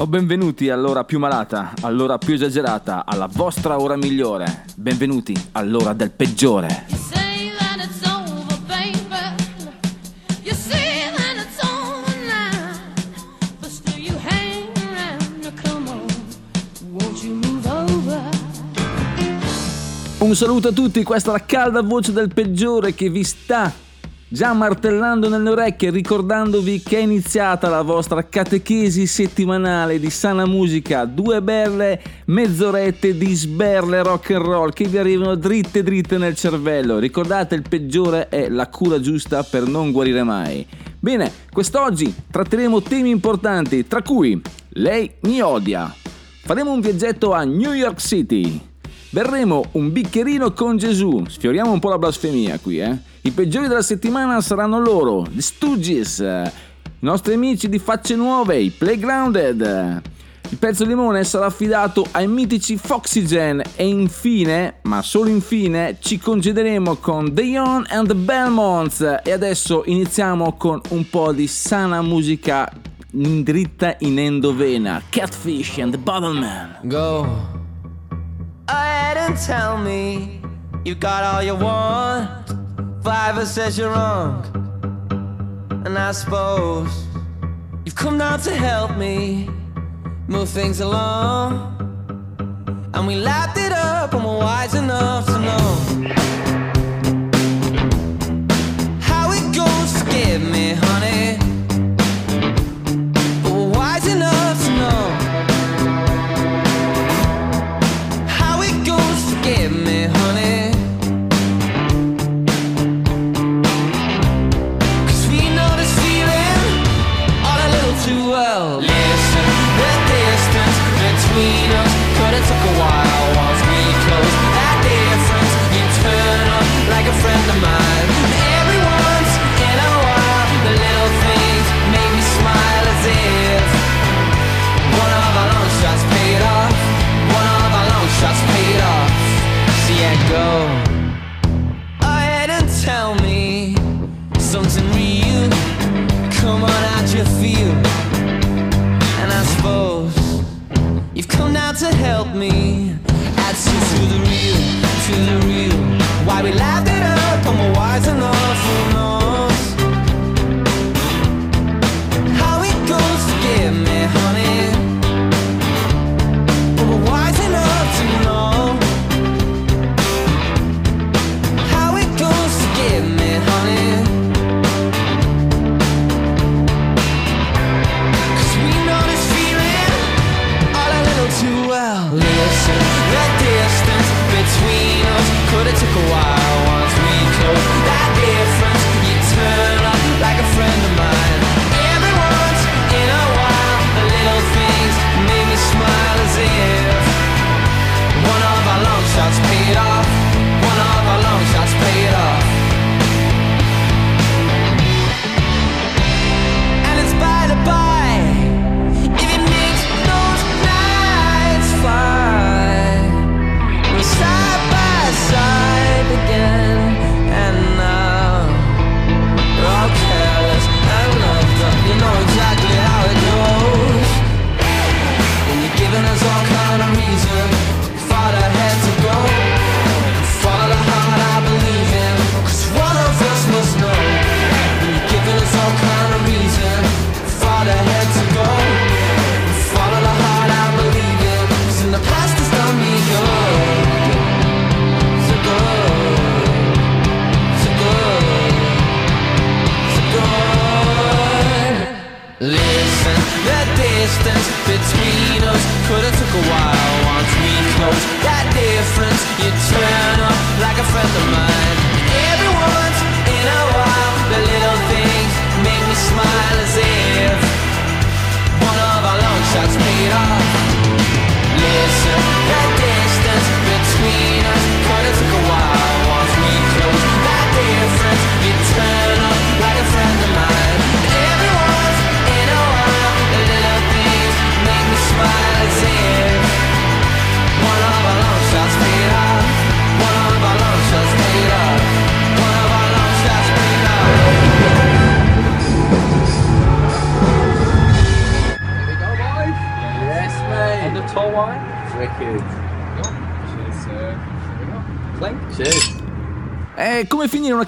O benvenuti all'ora più malata, all'ora più esagerata, alla vostra ora migliore. Benvenuti all'ora del peggiore. Un saluto a tutti, questa è la calda voce del peggiore che vi sta già martellando nelle orecchie ricordandovi che è iniziata la vostra catechesi settimanale di sana musica, due belle mezz'orette di sberle rock and roll che vi arrivano dritte dritte nel cervello. Ricordate il peggiore è la cura giusta per non guarire mai. Bene, quest'oggi tratteremo temi importanti, tra cui lei mi odia. Faremo un viaggetto a New York City. Berremo un bicchierino con Gesù. Sfioriamo un po' la blasfemia qui, eh. I peggiori della settimana saranno loro, gli Stooges, i nostri amici di facce nuove, i Playgrounded. Il pezzo limone sarà affidato ai mitici Foxygen e infine, ma solo infine, ci congederemo con The Young and the Belmonts e adesso iniziamo con un po' di sana musica dritta in endovena. Catfish and the Bottleman. Go ahead and tell me you got all you want. Fiverr says you're wrong, and I suppose you've come down to help me move things along. And we lapped it up, and we're wise enough to know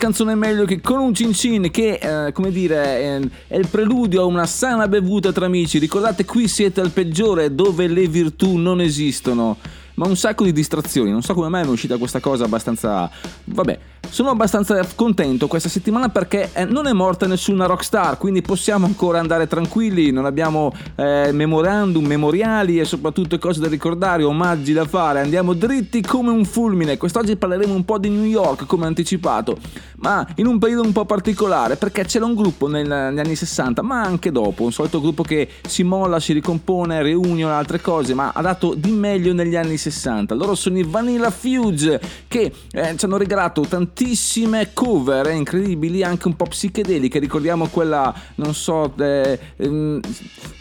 canzone meglio che con un cin cin che, eh, come dire, è, è il preludio a una sana bevuta tra amici. Ricordate, qui siete al peggiore dove le virtù non esistono. Ma un sacco di distrazioni, non so come mai è uscita questa cosa abbastanza... Vabbè, sono abbastanza contento questa settimana perché eh, non è morta nessuna rockstar, quindi possiamo ancora andare tranquilli, non abbiamo eh, memorandum, memoriali e soprattutto cose da ricordare, omaggi da fare, andiamo dritti come un fulmine. Quest'oggi parleremo un po' di New York come anticipato, ma in un periodo un po' particolare perché c'era un gruppo negli anni 60, ma anche dopo, un solito gruppo che si molla, si ricompone, reunion, altre cose, ma ha dato di meglio negli anni 60. Loro sono i Vanilla Fuse che eh, ci hanno regalato tantissime cover eh, incredibili, anche un po' psichedeliche. Ricordiamo quella, non so, de- ehm,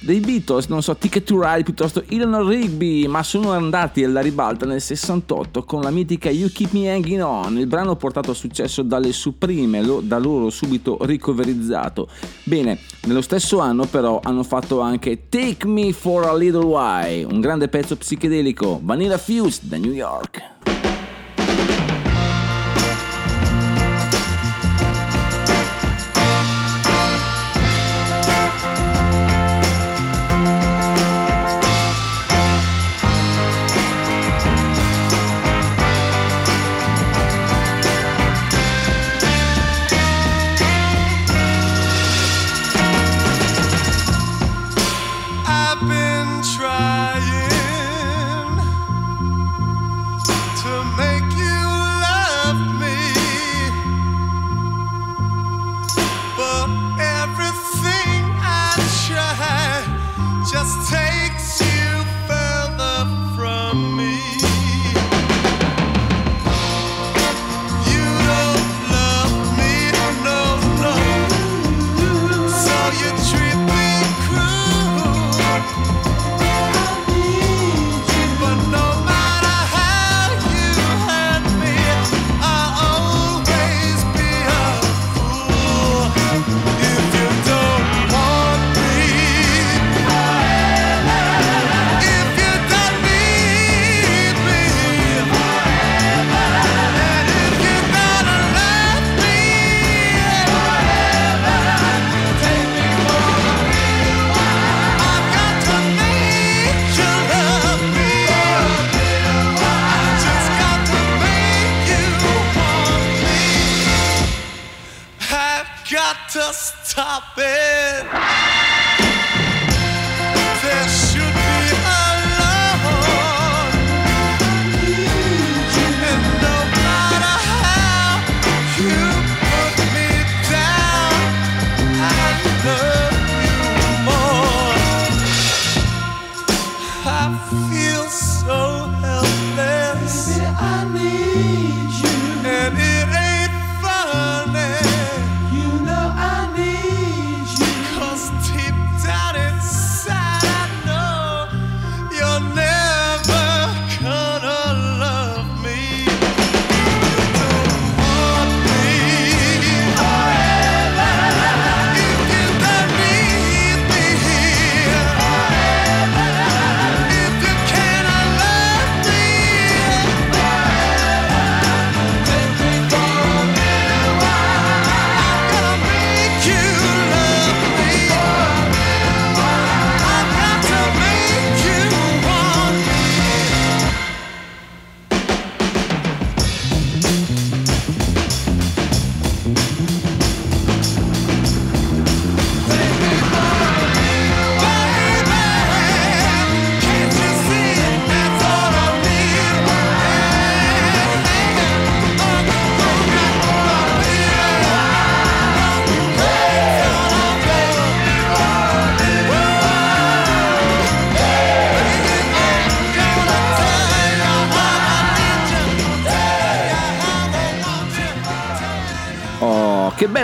dei Beatles, non so, Ticket to Ride piuttosto Eleanor Rigby, ma sono andati alla ribalta nel 68 con la mitica You Keep Me Hanging On, il brano portato a successo dalle Supreme, lo- da loro subito ricoverizzato. Bene, nello stesso anno però hanno fatto anche Take Me for a Little While, un grande pezzo psichedelico, Vanilla Fuse da New York.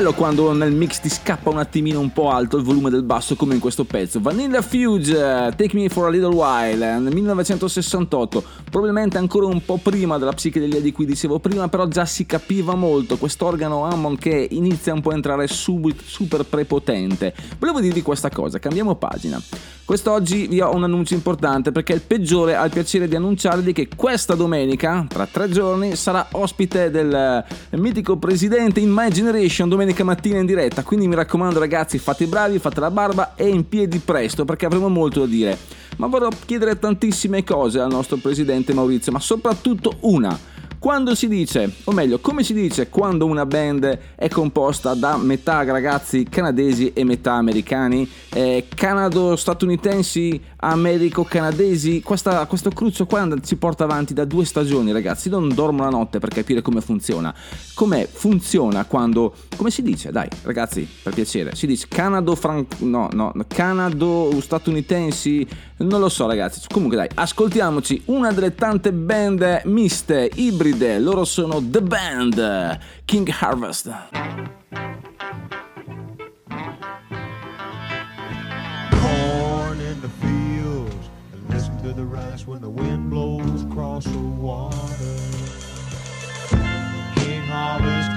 Bello quando nel mix ti scappa un attimino un po' alto il volume del basso come in questo pezzo. Vanilla Fuse, eh, Take Me for a Little While, eh, nel 1968, probabilmente ancora un po' prima della psichedelia di cui dicevo prima, però già si capiva molto quest'organo Hammond che inizia un po' a entrare subito super prepotente. Volevo dirvi questa cosa, cambiamo pagina. Quest'oggi vi ho un annuncio importante perché il peggiore ha il piacere di annunciarvi che questa domenica, tra tre giorni, sarà ospite del eh, mitico presidente in My Generation domenica mattina in diretta. Quindi mi raccomando ragazzi, fate i bravi, fate la barba e in piedi presto perché avremo molto da dire. Ma vorrò chiedere tantissime cose al nostro presidente Maurizio, ma soprattutto una. Quando si dice, o meglio, come si dice quando una band è composta da metà ragazzi canadesi e metà americani, eh, canado-statunitensi, americo-canadesi, questa- questo cruccio qua si porta avanti da due stagioni ragazzi, non dormo la notte per capire come funziona. Come funziona quando, come si dice, dai ragazzi, per piacere, si dice canado-fran... no, no, canado-statunitensi, non lo so ragazzi, comunque dai, ascoltiamoci una delle tante band miste, ibride, loro sono The Band, King Harvest. the rice when the wind blows across the water. King harvest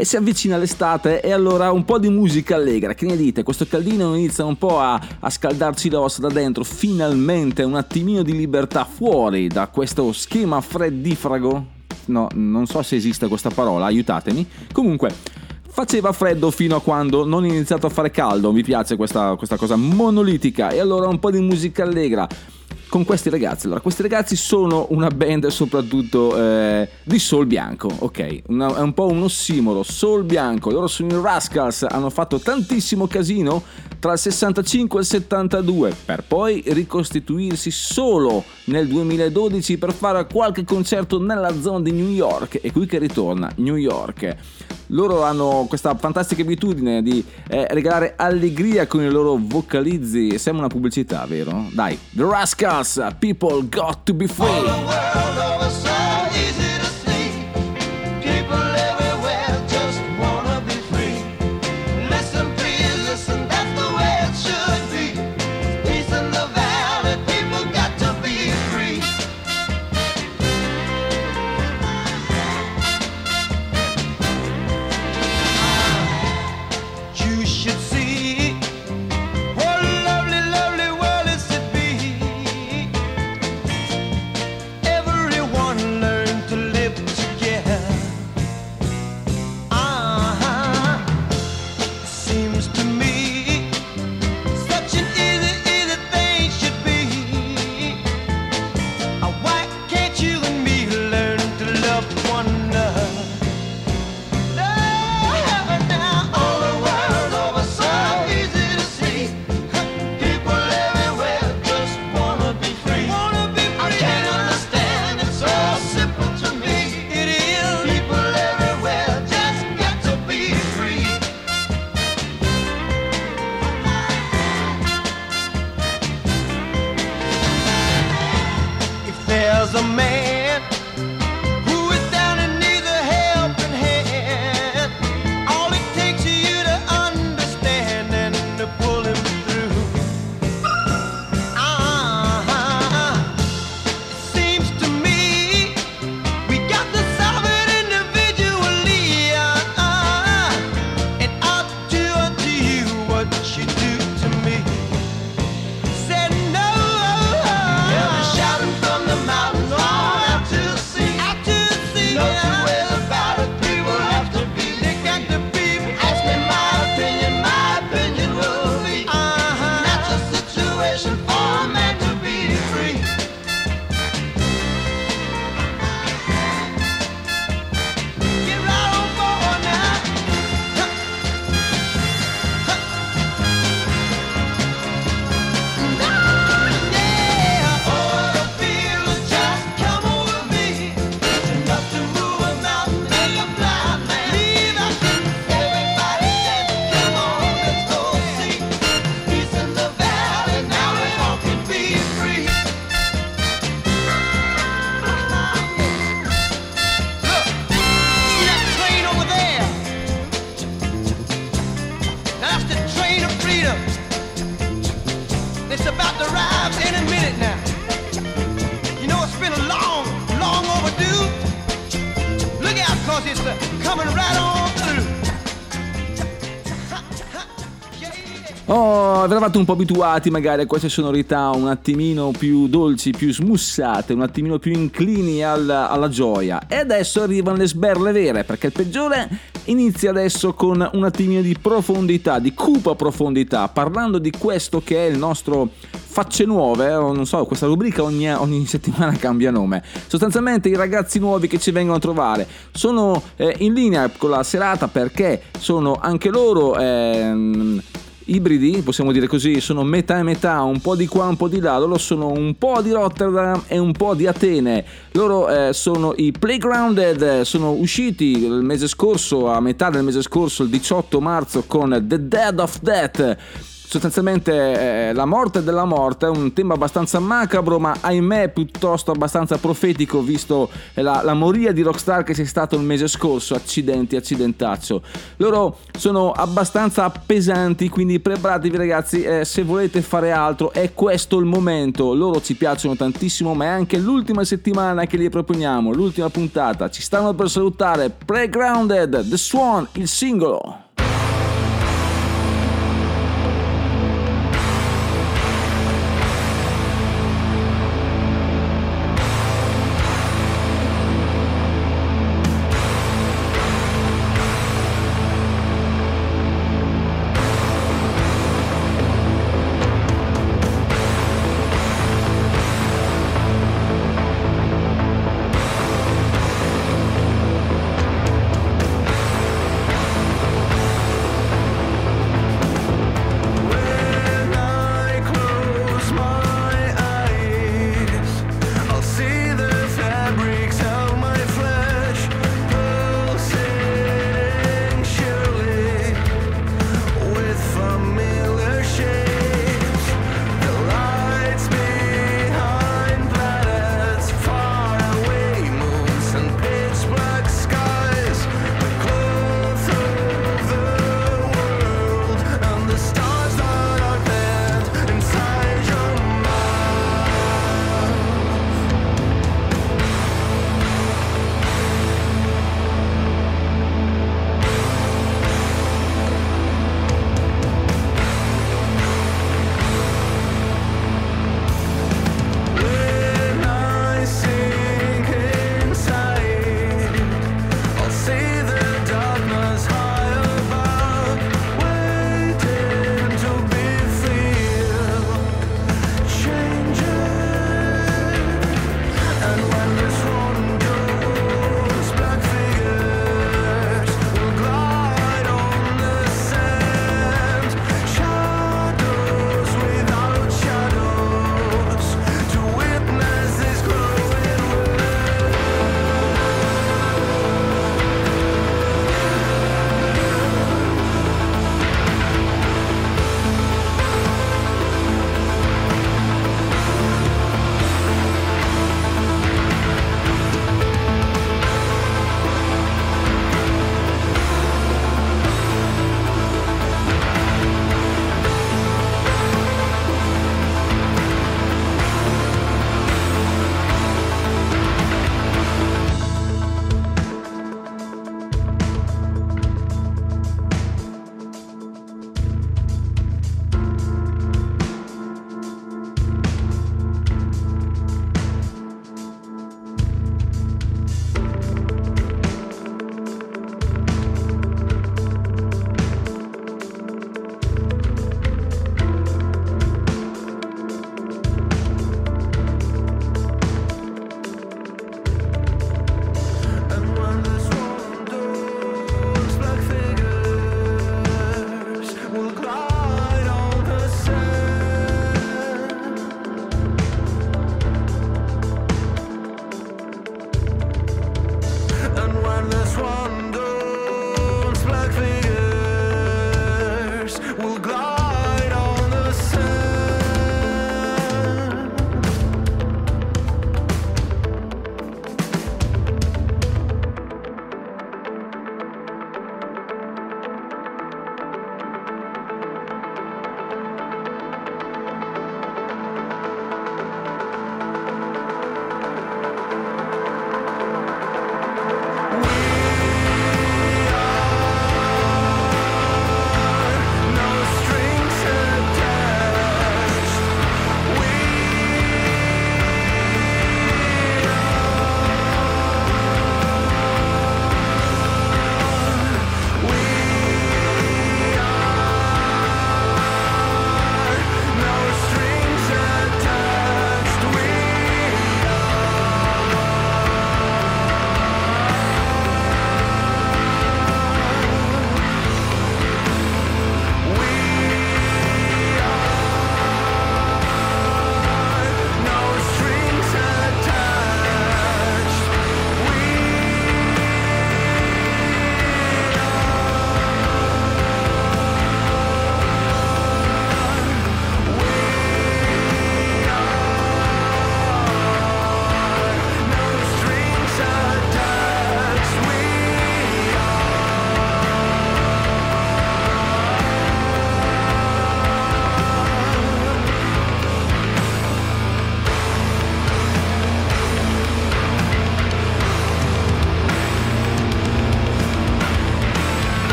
e si avvicina l'estate e allora un po' di musica allegra. Che ne dite? Questo caldino inizia un po' a, a scaldarci l'ossa da dentro, finalmente un attimino di libertà fuori da questo schema freddifrago. No, non so se esiste questa parola, aiutatemi. Comunque, faceva freddo fino a quando non è iniziato a fare caldo. Mi piace questa, questa cosa monolitica. E allora un po' di musica allegra. Con questi ragazzi. Allora, questi ragazzi sono una band soprattutto eh, di soul bianco, ok? Una- è un po' un ossimoro, soul bianco. Loro sono i Rascals, hanno fatto tantissimo casino tra il 65 e il 72 per poi ricostituirsi solo nel 2012 per fare qualche concerto nella zona di New York. E qui che ritorna New York. Loro hanno questa fantastica abitudine di eh, regalare allegria con i loro vocalizzi. Sembra una pubblicità, vero? Dai, The Rascals, People Got to Be Free. Eravate un po' abituati magari a queste sonorità un attimino più dolci, più smussate, un attimino più inclini alla, alla gioia. E adesso arrivano le sberle vere, perché il peggiore inizia adesso con un attimino di profondità, di cupa profondità, parlando di questo che è il nostro facce nuove, non so, questa rubrica ogni, ogni settimana cambia nome. Sostanzialmente i ragazzi nuovi che ci vengono a trovare sono eh, in linea con la serata perché sono anche loro... ehm, ibridi, possiamo dire così, sono metà e metà, un po' di qua, un po' di là. Loro sono un po' di Rotterdam e un po' di Atene. Loro eh, sono i Playgrounded, sono usciti il mese scorso, a metà del mese scorso, il 18 marzo, con The Dead of Death. Sostanzialmente eh, la morte della morte è un tema abbastanza macabro, ma ahimè piuttosto abbastanza profetico, visto eh, la, la moria di Rockstar che c'è stato il mese scorso. Accidenti, accidentaccio. Loro sono abbastanza pesanti, quindi preparatevi ragazzi, eh, se volete fare altro è questo il momento. Loro ci piacciono tantissimo, ma è anche l'ultima settimana che li proponiamo, l'ultima puntata. Ci stanno per salutare Playgrounded, The Swan, il singolo.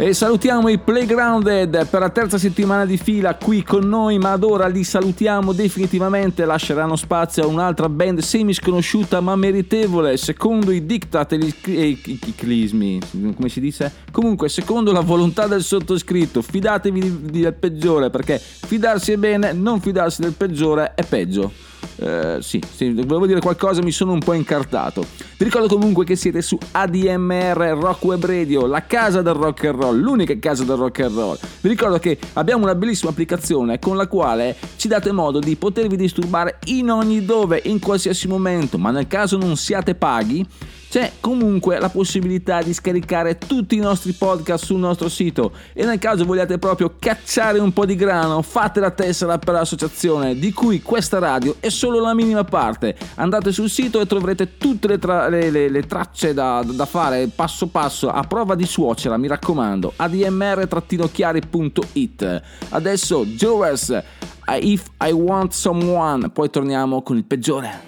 E salutiamo i Playgrounded per la terza settimana di fila qui con noi, ma ad ora li salutiamo definitivamente, lasceranno spazio a un'altra band semi sconosciuta ma meritevole, secondo i diktat e i, i clismi, come si dice? Comunque, secondo la volontà del sottoscritto, fidatevi del peggiore, perché fidarsi è bene, non fidarsi del peggiore è peggio. Eh, sì, sì, volevo dire qualcosa, mi sono un po' incartato. Vi ricordo comunque che siete su ADMR Rock Web Radio, la casa del rock and roll, l'unica casa del rock and roll. Vi ricordo che abbiamo una bellissima applicazione con la quale ci date modo di potervi disturbare in ogni dove, in qualsiasi momento, ma nel caso non siate paghi, c'è comunque la possibilità di scaricare tutti i nostri podcast sul nostro sito e nel caso vogliate proprio cacciare un po' di grano fate la tessera per l'associazione di cui questa radio è solo la minima parte. Andate sul sito e troverete tutte le, tra- le- le- le tracce da, da fare passo passo a prova di suocera mi raccomando admr-chiari.it adesso Jowers If I Want Someone poi torniamo con il peggiore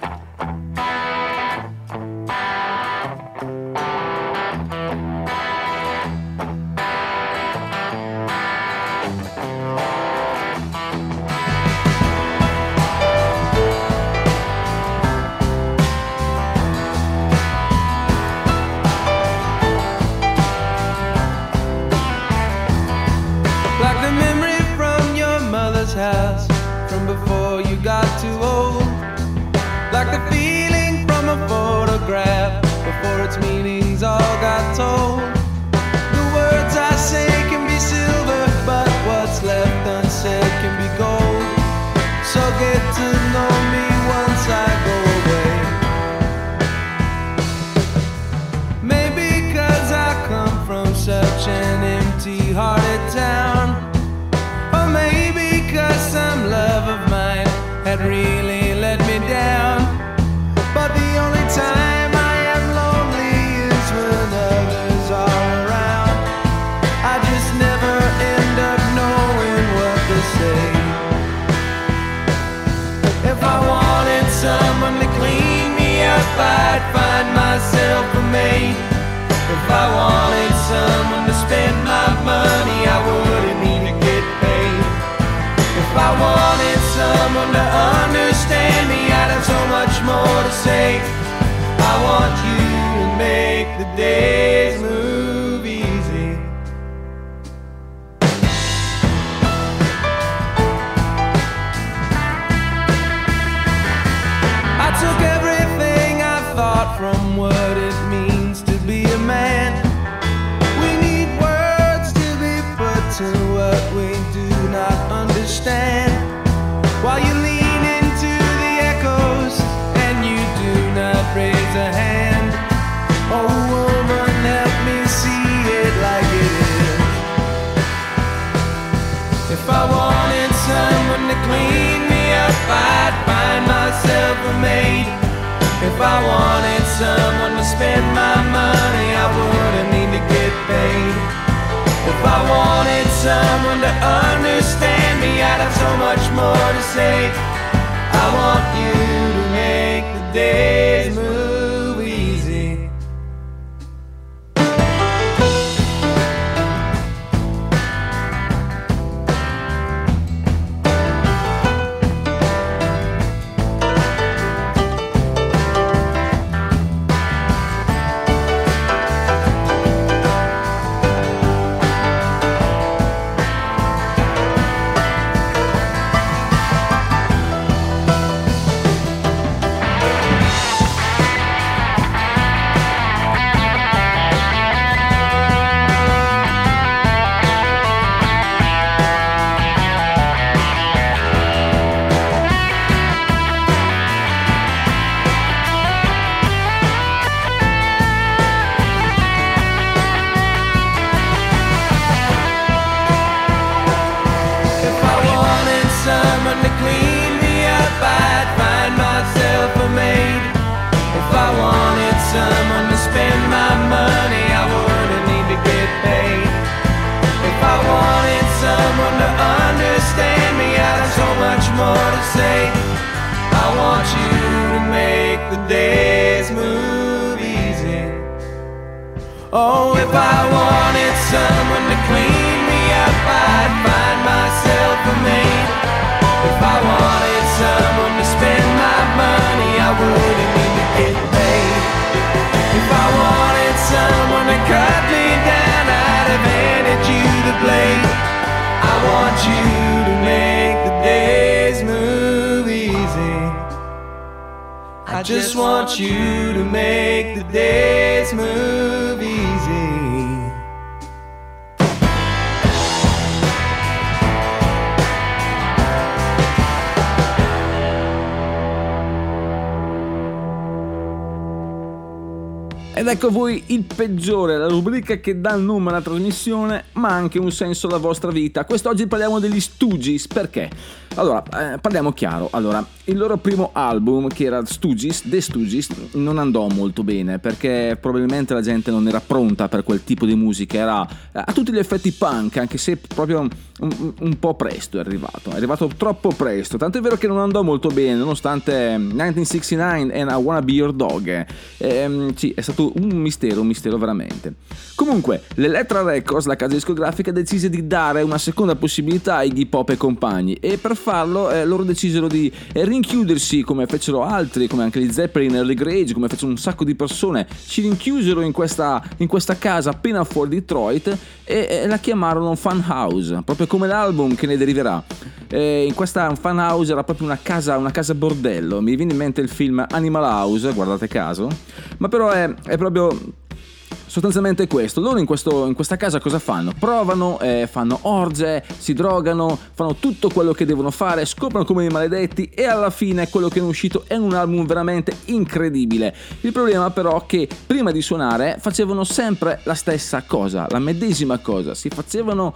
myself. If I wanted someone to spend my money, I wouldn't need to get paid. If I wanted someone to understand me, I'd have so much more to say. I want you to make the days move easy. I took everything I thought from what it understand. While you lean into the echoes and you do not raise a hand. Oh, woman, help me see it like it is. If I wanted someone to clean me up, I'd find myself a maid. If I wanted someone to spend my money, I wouldn't need to get paid. If I wanted someone to understand me, I'd have so much more to say. I want you to make the days say. I want you to make the days move easy. Oh, if I wanted someone to clean I just want you to make the days move easy. Ecco voi il peggiore, la rubrica che dà il nome alla trasmissione, ma anche un senso alla vostra vita. Quest'oggi parliamo degli Stooges, perché? Allora, eh, parliamo chiaro. Allora, il loro primo album, che era Stooges, The Stooges, non andò molto bene, perché probabilmente la gente non era pronta per quel tipo di musica, era a tutti gli effetti punk, anche se proprio un, un po' presto è arrivato, è arrivato troppo presto, tanto è vero che non andò molto bene, nonostante 1969 and I Wanna Be Your Dog. Ehm, sì, è stato un mistero, un mistero veramente. Comunque, l'Electra Records, la casa discografica, decise di dare una seconda possibilità a Iggy Pop e compagni e per farlo eh, loro decisero di eh, rinchiudersi come fecero altri, come anche gli Zeppelin, Early Grage, come fecero un sacco di persone, ci rinchiusero in questa, in questa casa appena fuori Detroit e, e la chiamarono Fun House, proprio come l'album che ne deriverà. Eh, in questa Fun House era proprio una casa, una casa bordello, mi viene in mente il film Animal House, guardate caso, ma però è, è proprio sostanzialmente questo. Loro in, questo- in questa casa cosa fanno? Provano, eh, fanno orge, si drogano, fanno tutto quello che devono fare, scoprono come dei maledetti e alla fine quello che è uscito è un album veramente incredibile. Il problema però è che prima di suonare facevano sempre la stessa cosa, la medesima cosa, si facevano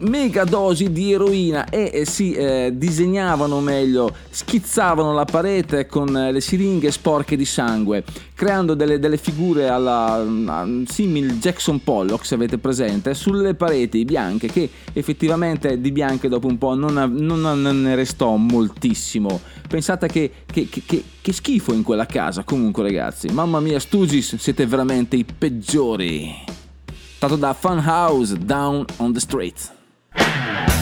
mega dosi di eroina e eh, si eh, disegnavano meglio, schizzavano la parete con eh, le siringhe sporche di sangue, creando delle, delle figure alla a- simil Jackson Pollock, se avete presente, sulle pareti bianche che effettivamente di bianche dopo un po' non, non- non ne restò moltissimo. Pensate che, che- che- che- che schifo in quella casa, comunque ragazzi, mamma mia Stooges, siete veramente i peggiori. Stato da Funhouse Down on the Street. Yeah.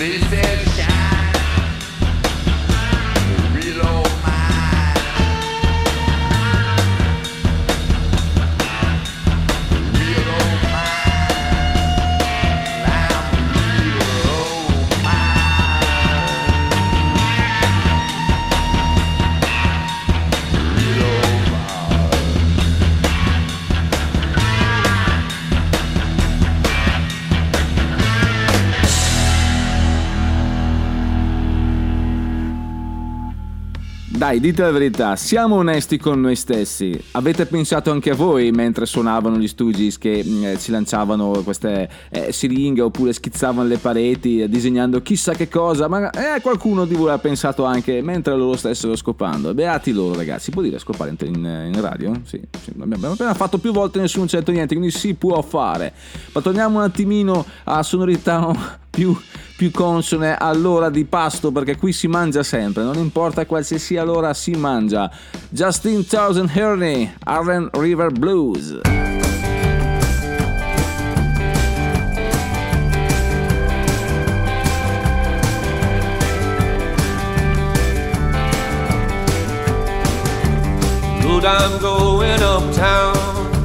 This Dai, dite la verità, siamo onesti con noi stessi. Avete pensato anche a voi mentre suonavano gli Stooges che mm, eh, si lanciavano queste eh, siringhe oppure schizzavano le pareti eh, disegnando chissà che cosa? Ma eh, qualcuno di voi ha pensato anche mentre loro stessero scopando. Beati loro, ragazzi. Si può dire scopare in, in- in radio? Sì, sì, abbiamo appena fatto più volte nessuno ha detto niente, quindi si può fare. Ma torniamo un attimino a sonorità più, più consone all'ora di pasto perché qui si mangia sempre, non importa qualsiasi ora si mangia. Justin Thousand Herney, Arlen River Blues. I'm going uptown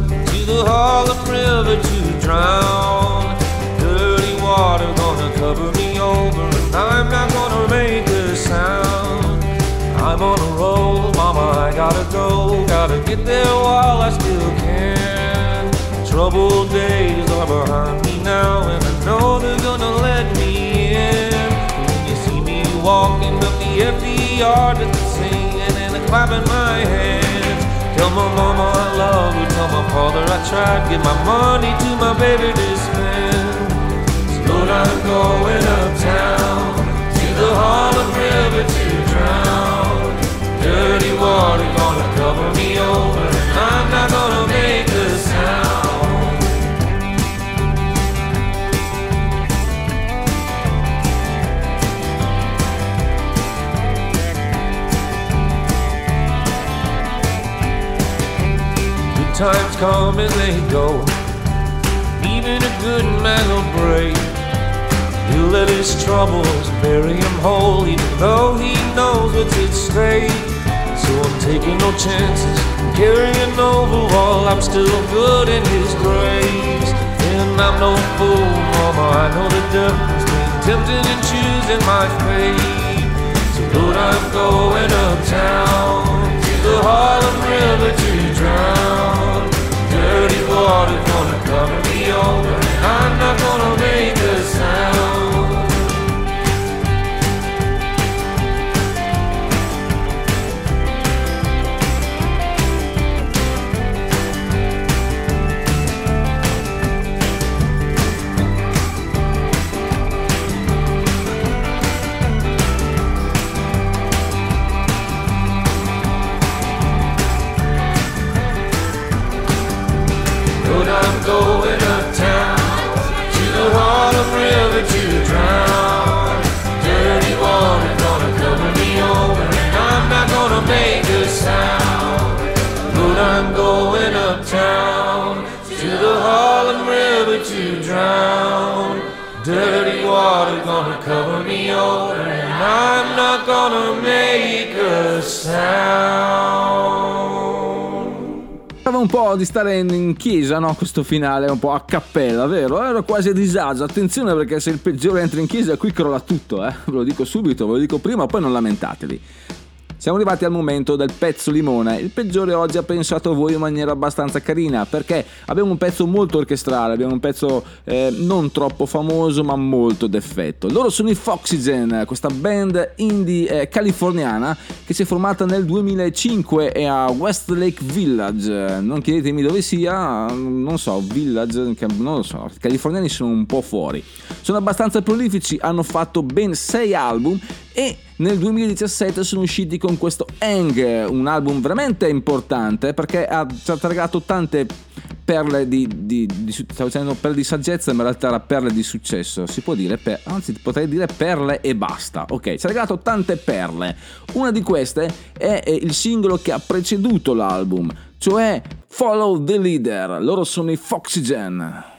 to the Harlem River to drown. Dirty water gonna cover me over, and I'm not gonna make a sound. I'm on a roll, mama, I gotta go. Gotta get there while I still can. Troubled days are behind me now, and I know they're gonna let me in. When you see me walking up the empty yard with the singing and the clapping my hands. Tell my mama I love her, tell my father I tried. Give my money to my baby to spend. I'm going uptown to the Harlem River to drown. Dirty water gonna cover me over, and I'm not gonna make a sound. Good times come and they go. Even a good man will break. He'll let his troubles bury him whole, even though he knows what's at stake. So I'm taking no chances, carrying over while I'm still good in his grace. And I'm no fool, mama, I know the difference between tempting and choosing my fate. So Lord, I'm going uptown to the Harlem River to drown. Dirty water gonna cover me over, and I'm not gonna make a going uptown to the Harlem River to drown. Dirty water gonna cover me over, and I'm not gonna make a sound. Lord, I'm going uptown to the Harlem River to drown. Dirty water gonna cover me over, and I'm not gonna make a sound. Un po' di stare in chiesa, no? Questo finale un po' a cappella, vero? Ero quasi a disagio. Attenzione perché se il peggiore entra in chiesa qui crolla tutto, eh? Ve lo dico subito, ve lo dico prima, poi non lamentatevi. Siamo arrivati al momento del pezzo limone. Il peggiore oggi ha pensato a voi in maniera abbastanza carina perché abbiamo un pezzo molto orchestrale, abbiamo un pezzo eh, non troppo famoso ma molto d'effetto. Loro sono i Foxygen, questa band indie eh, californiana che si è formata nel 2005 e a Westlake Village. Non chiedetemi dove sia, non so, Village, non lo so, i californiani sono un po' fuori. Sono abbastanza prolifici, hanno fatto ben 6 album e nel 2017 sono usciti con questo Hang, un album veramente importante perché ha tragato tante perle di, di, di- stavo dicendo perle di saggezza, ma in realtà era perle di successo. Si può dire, per, anzi potrei dire perle e basta. Ok, ci ha regalato tante perle. Una di queste è il singolo che ha preceduto l'album, cioè Follow the Leader. Loro sono i Foxygen.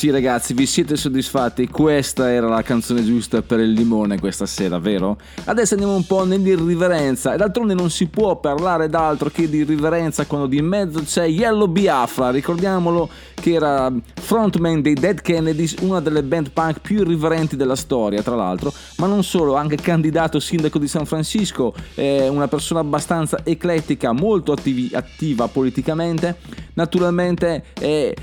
Sì ragazzi, vi siete soddisfatti? Questa era la canzone giusta per il limone questa sera, vero? Adesso andiamo un po' nell'irriverenza e d'altronde non si può parlare d'altro che di irriverenza quando di mezzo c'è Yellow Biafra, ricordiamolo che era frontman dei Dead Kennedys, una delle band punk più irriverenti della storia tra l'altro, ma non solo, anche candidato sindaco di San Francisco, è una persona abbastanza eclettica, molto attivi- attiva politicamente, naturalmente è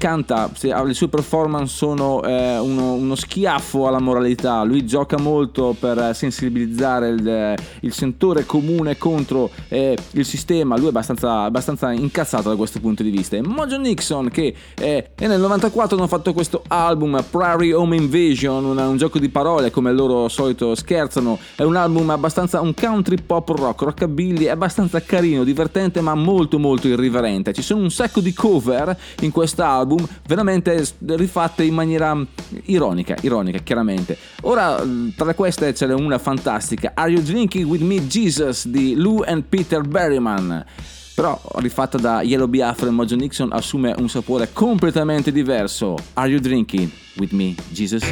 canta, se- le sue performance sono eh, uno, uno schiaffo alla moralità, lui gioca molto per eh, sensibilizzare il, eh, il sentore comune contro eh, il sistema, lui è abbastanza, abbastanza incazzato da questo punto di vista. E Mojo Nixon che eh, nel 94 hanno fatto questo album Prairie Home Invasion, una- un gioco di parole come loro solito scherzano, è un album abbastanza un country pop rock, rockabilly, è abbastanza carino, divertente ma molto molto irriverente. Ci sono un sacco di cover in quest'album, veramente s- rifatte in maniera mm, ironica, ironica chiaramente. Ora mm, tra queste ce n'è una fantastica, Are You Drinking With Me Jesus di Lou and Peter Berryman. Però rifatta da Yellow Biafra e Mojo Nixon assume un sapore completamente diverso. Are You Drinking With Me Jesus?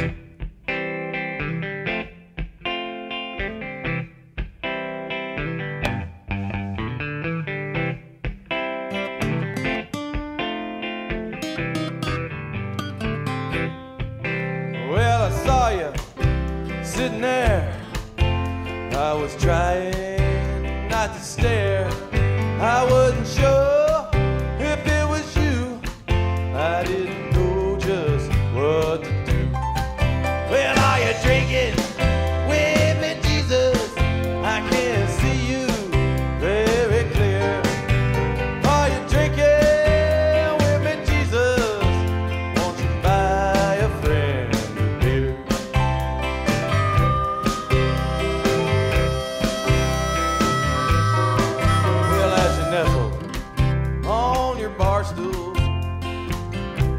Stool,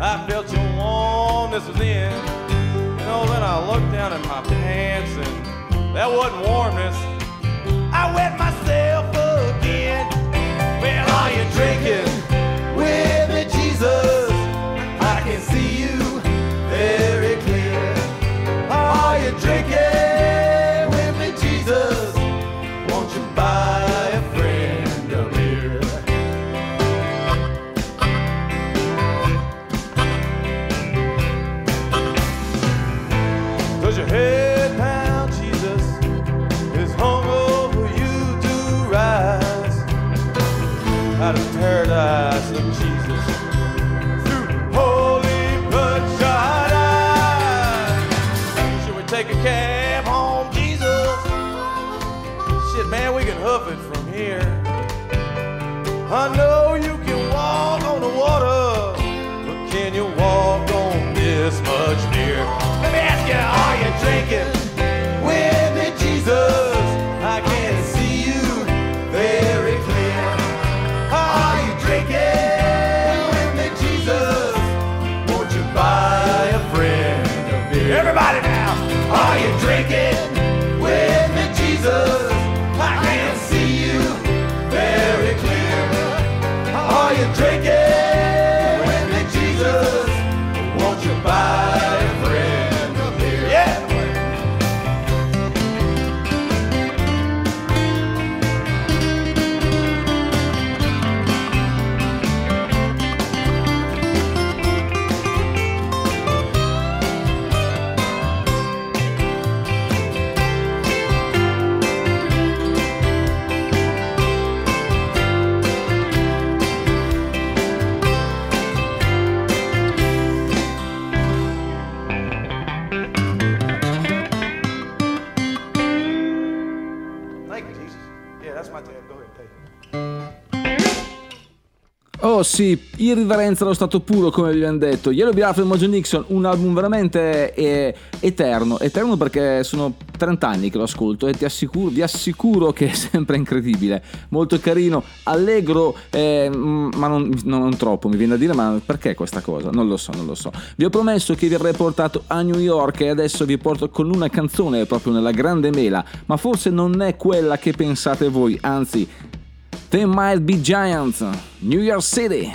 I felt your warmness within. You know, then I looked down at my pants, and that wasn't warmness. I wet myself again. Well, are you drinking Sì, irriverenza allo stato puro come vi abbiamo detto. Yellow Biafra e Mojo Nixon, un album veramente eh, eterno. Eterno perché sono 30 anni che lo ascolto e ti assicuro, vi assicuro che è sempre incredibile. Molto carino, allegro, eh, ma non, non troppo mi viene da dire, ma perché questa cosa? Non lo so, non lo so. Vi ho promesso che vi avrei portato a New York e adesso vi porto con una canzone proprio nella grande mela, ma forse non è quella che pensate voi, anzi... They Might Be Giants, New York City.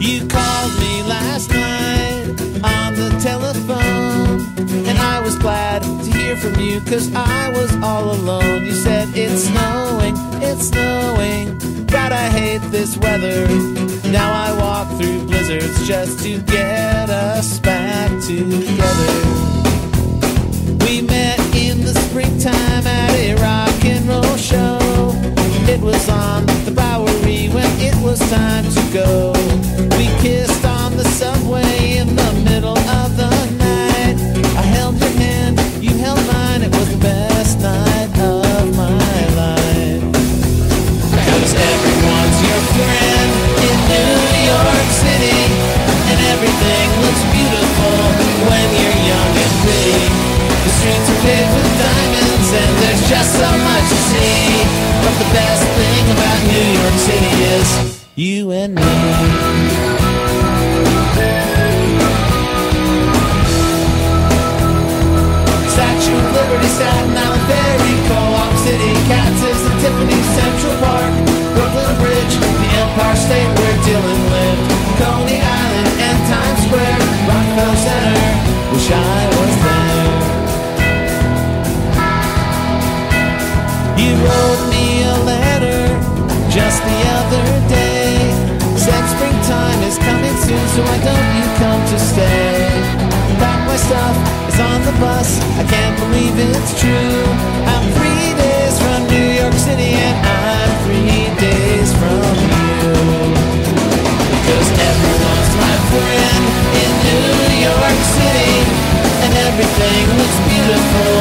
You called me last night on the telephone, and I was glad to hear from you because I was all alone. You said it's snowing, it's snowing. God, I hate this weather. Now I walk through blizzards just to get us back together. We met in the springtime at a rock and roll show. It was on the Bowery when it was time to go. We kissed on the subway in the middle of the night. I held your hand, you held mine. It was the best night of my life. Everyone's your friend in New York City. Streets are paved with diamonds and there's just so much to see. But the best thing about New York City is you and me. The bus. I can't believe it's true. I'm three days from New York City, and I'm three days from you. Cause everyone's my friend in New York City, and everything looks beautiful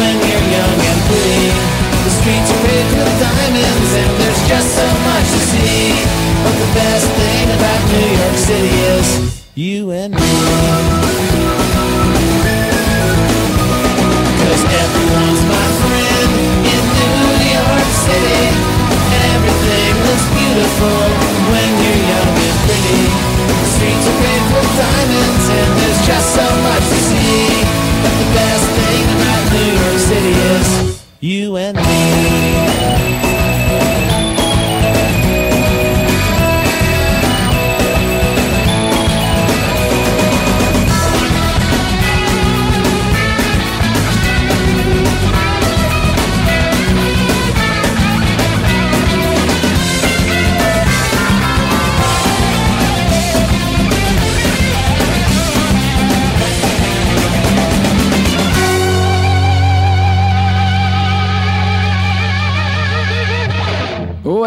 when you're young and pretty. The streets are paved with diamonds and there's just so much to see. But the best thing about New York City is you and me.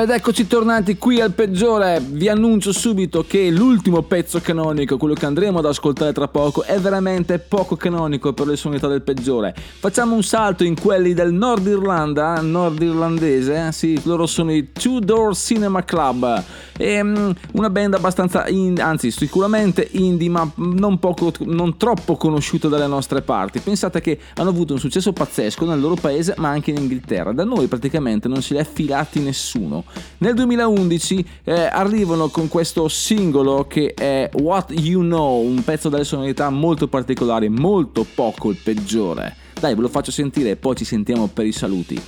Ed eccoci tornati qui al peggiore. Vi annuncio subito che l'ultimo pezzo canonico, quello che andremo ad ascoltare tra poco, è veramente poco canonico per le sonorità del peggiore. Facciamo un salto in quelli del Nord Irlanda, nord irlandese. Sì, loro sono i Two Door Cinema Club. E, mm, una band abbastanza, in- anzi, sicuramente indie, ma non, poco, non troppo conosciuta dalle nostre parti. Pensate che hanno avuto un successo pazzesco nel loro paese, ma anche in Inghilterra. Da noi praticamente non se li è filati nessuno. Nel 2011 eh, arrivano con questo singolo che è What You Know, un pezzo dalle sonorità molto particolari, molto poco il peggiore. Dai, ve lo faccio sentire e poi ci sentiamo per i saluti.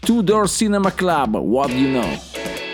Two Door Cinema Club, What You Know.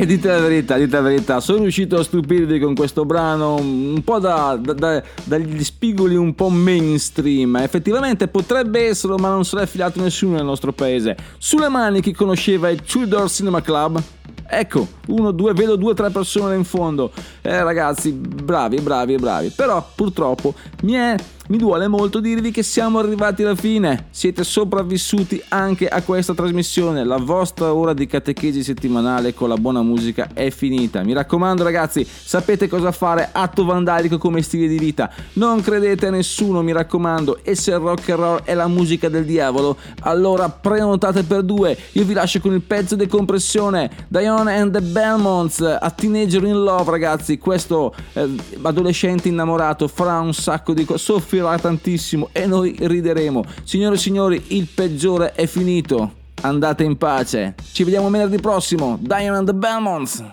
Eh, dite la verità, dite la verità, sono riuscito a stupirvi con questo brano un po' da, da- da- dagli spigoli un po' mainstream. Effettivamente potrebbe esserlo, ma non se l'è filato nessuno nel nostro paese. Sulle mani chi conosceva il Tudor Cinema Club? Ecco, uno, due, vedo due tre persone là in fondo. Eh ragazzi, bravi, bravi, bravi. Però purtroppo mi è... Mi duole molto dirvi che siamo arrivati alla fine. Siete sopravvissuti anche a questa trasmissione. La vostra ora di catechesi settimanale con la buona musica è finita. Mi raccomando, ragazzi, sapete cosa fare? Atto vandalico come stile di vita. Non credete a nessuno, mi raccomando. E se il rock and roll è la musica del diavolo, allora prenotate per due. Io vi lascio con il pezzo di compressione. Dione and the Belmonts, a Teenager in Love, ragazzi. Questo eh, adolescente innamorato farà un sacco di cose colpirà tantissimo e noi rideremo. Signore e signori, il peggiore è finito. Andate in pace. Ci vediamo venerdì prossimo. Diamond the Belmonts.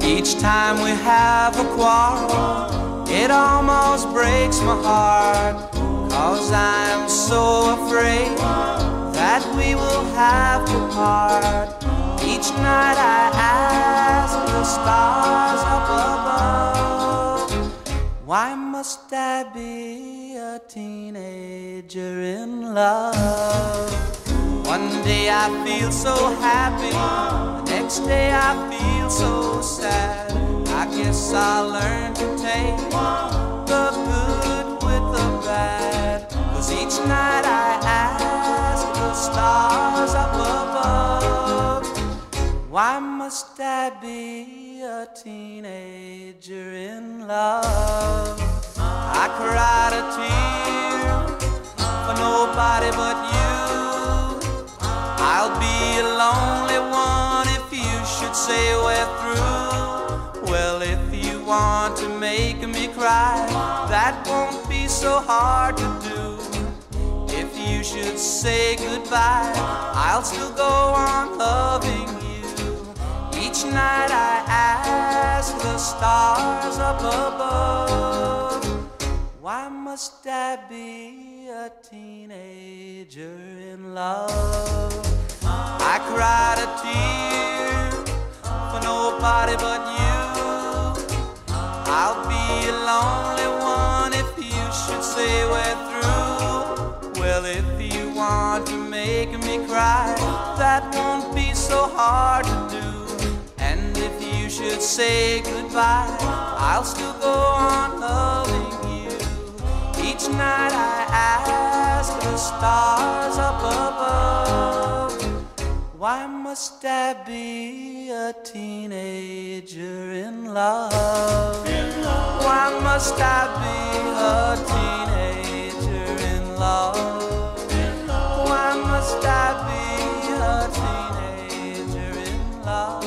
Each time we have a quarrel, it almost breaks my heart. Cause I'm so afraid that we will have to part. Each night I ask the stars up above, why must I be a teenager in love? One day I feel so happy, the next day I feel so sad. I guess I'll learn to take the good Cause each night I ask the stars up above, why must I be a teenager in love? I cried a tear for nobody but you. I'll be a lonely one if you should say we're through. Well, if you want to make me cry, that won't be so hard to do. If you should say goodbye, I'll still go on loving you. Each night I ask the stars up above, why must I be a teenager in love? I cried a tear for nobody but you. I'll be a lonely one say we're through. Well, if you want to make me cry, that won't be so hard to do. And if you should say goodbye, I'll still go on loving you. Each night I ask the stars up above, why must I be a teenager in love? Why must I be a teenager in love? Why must I be a teenager in love?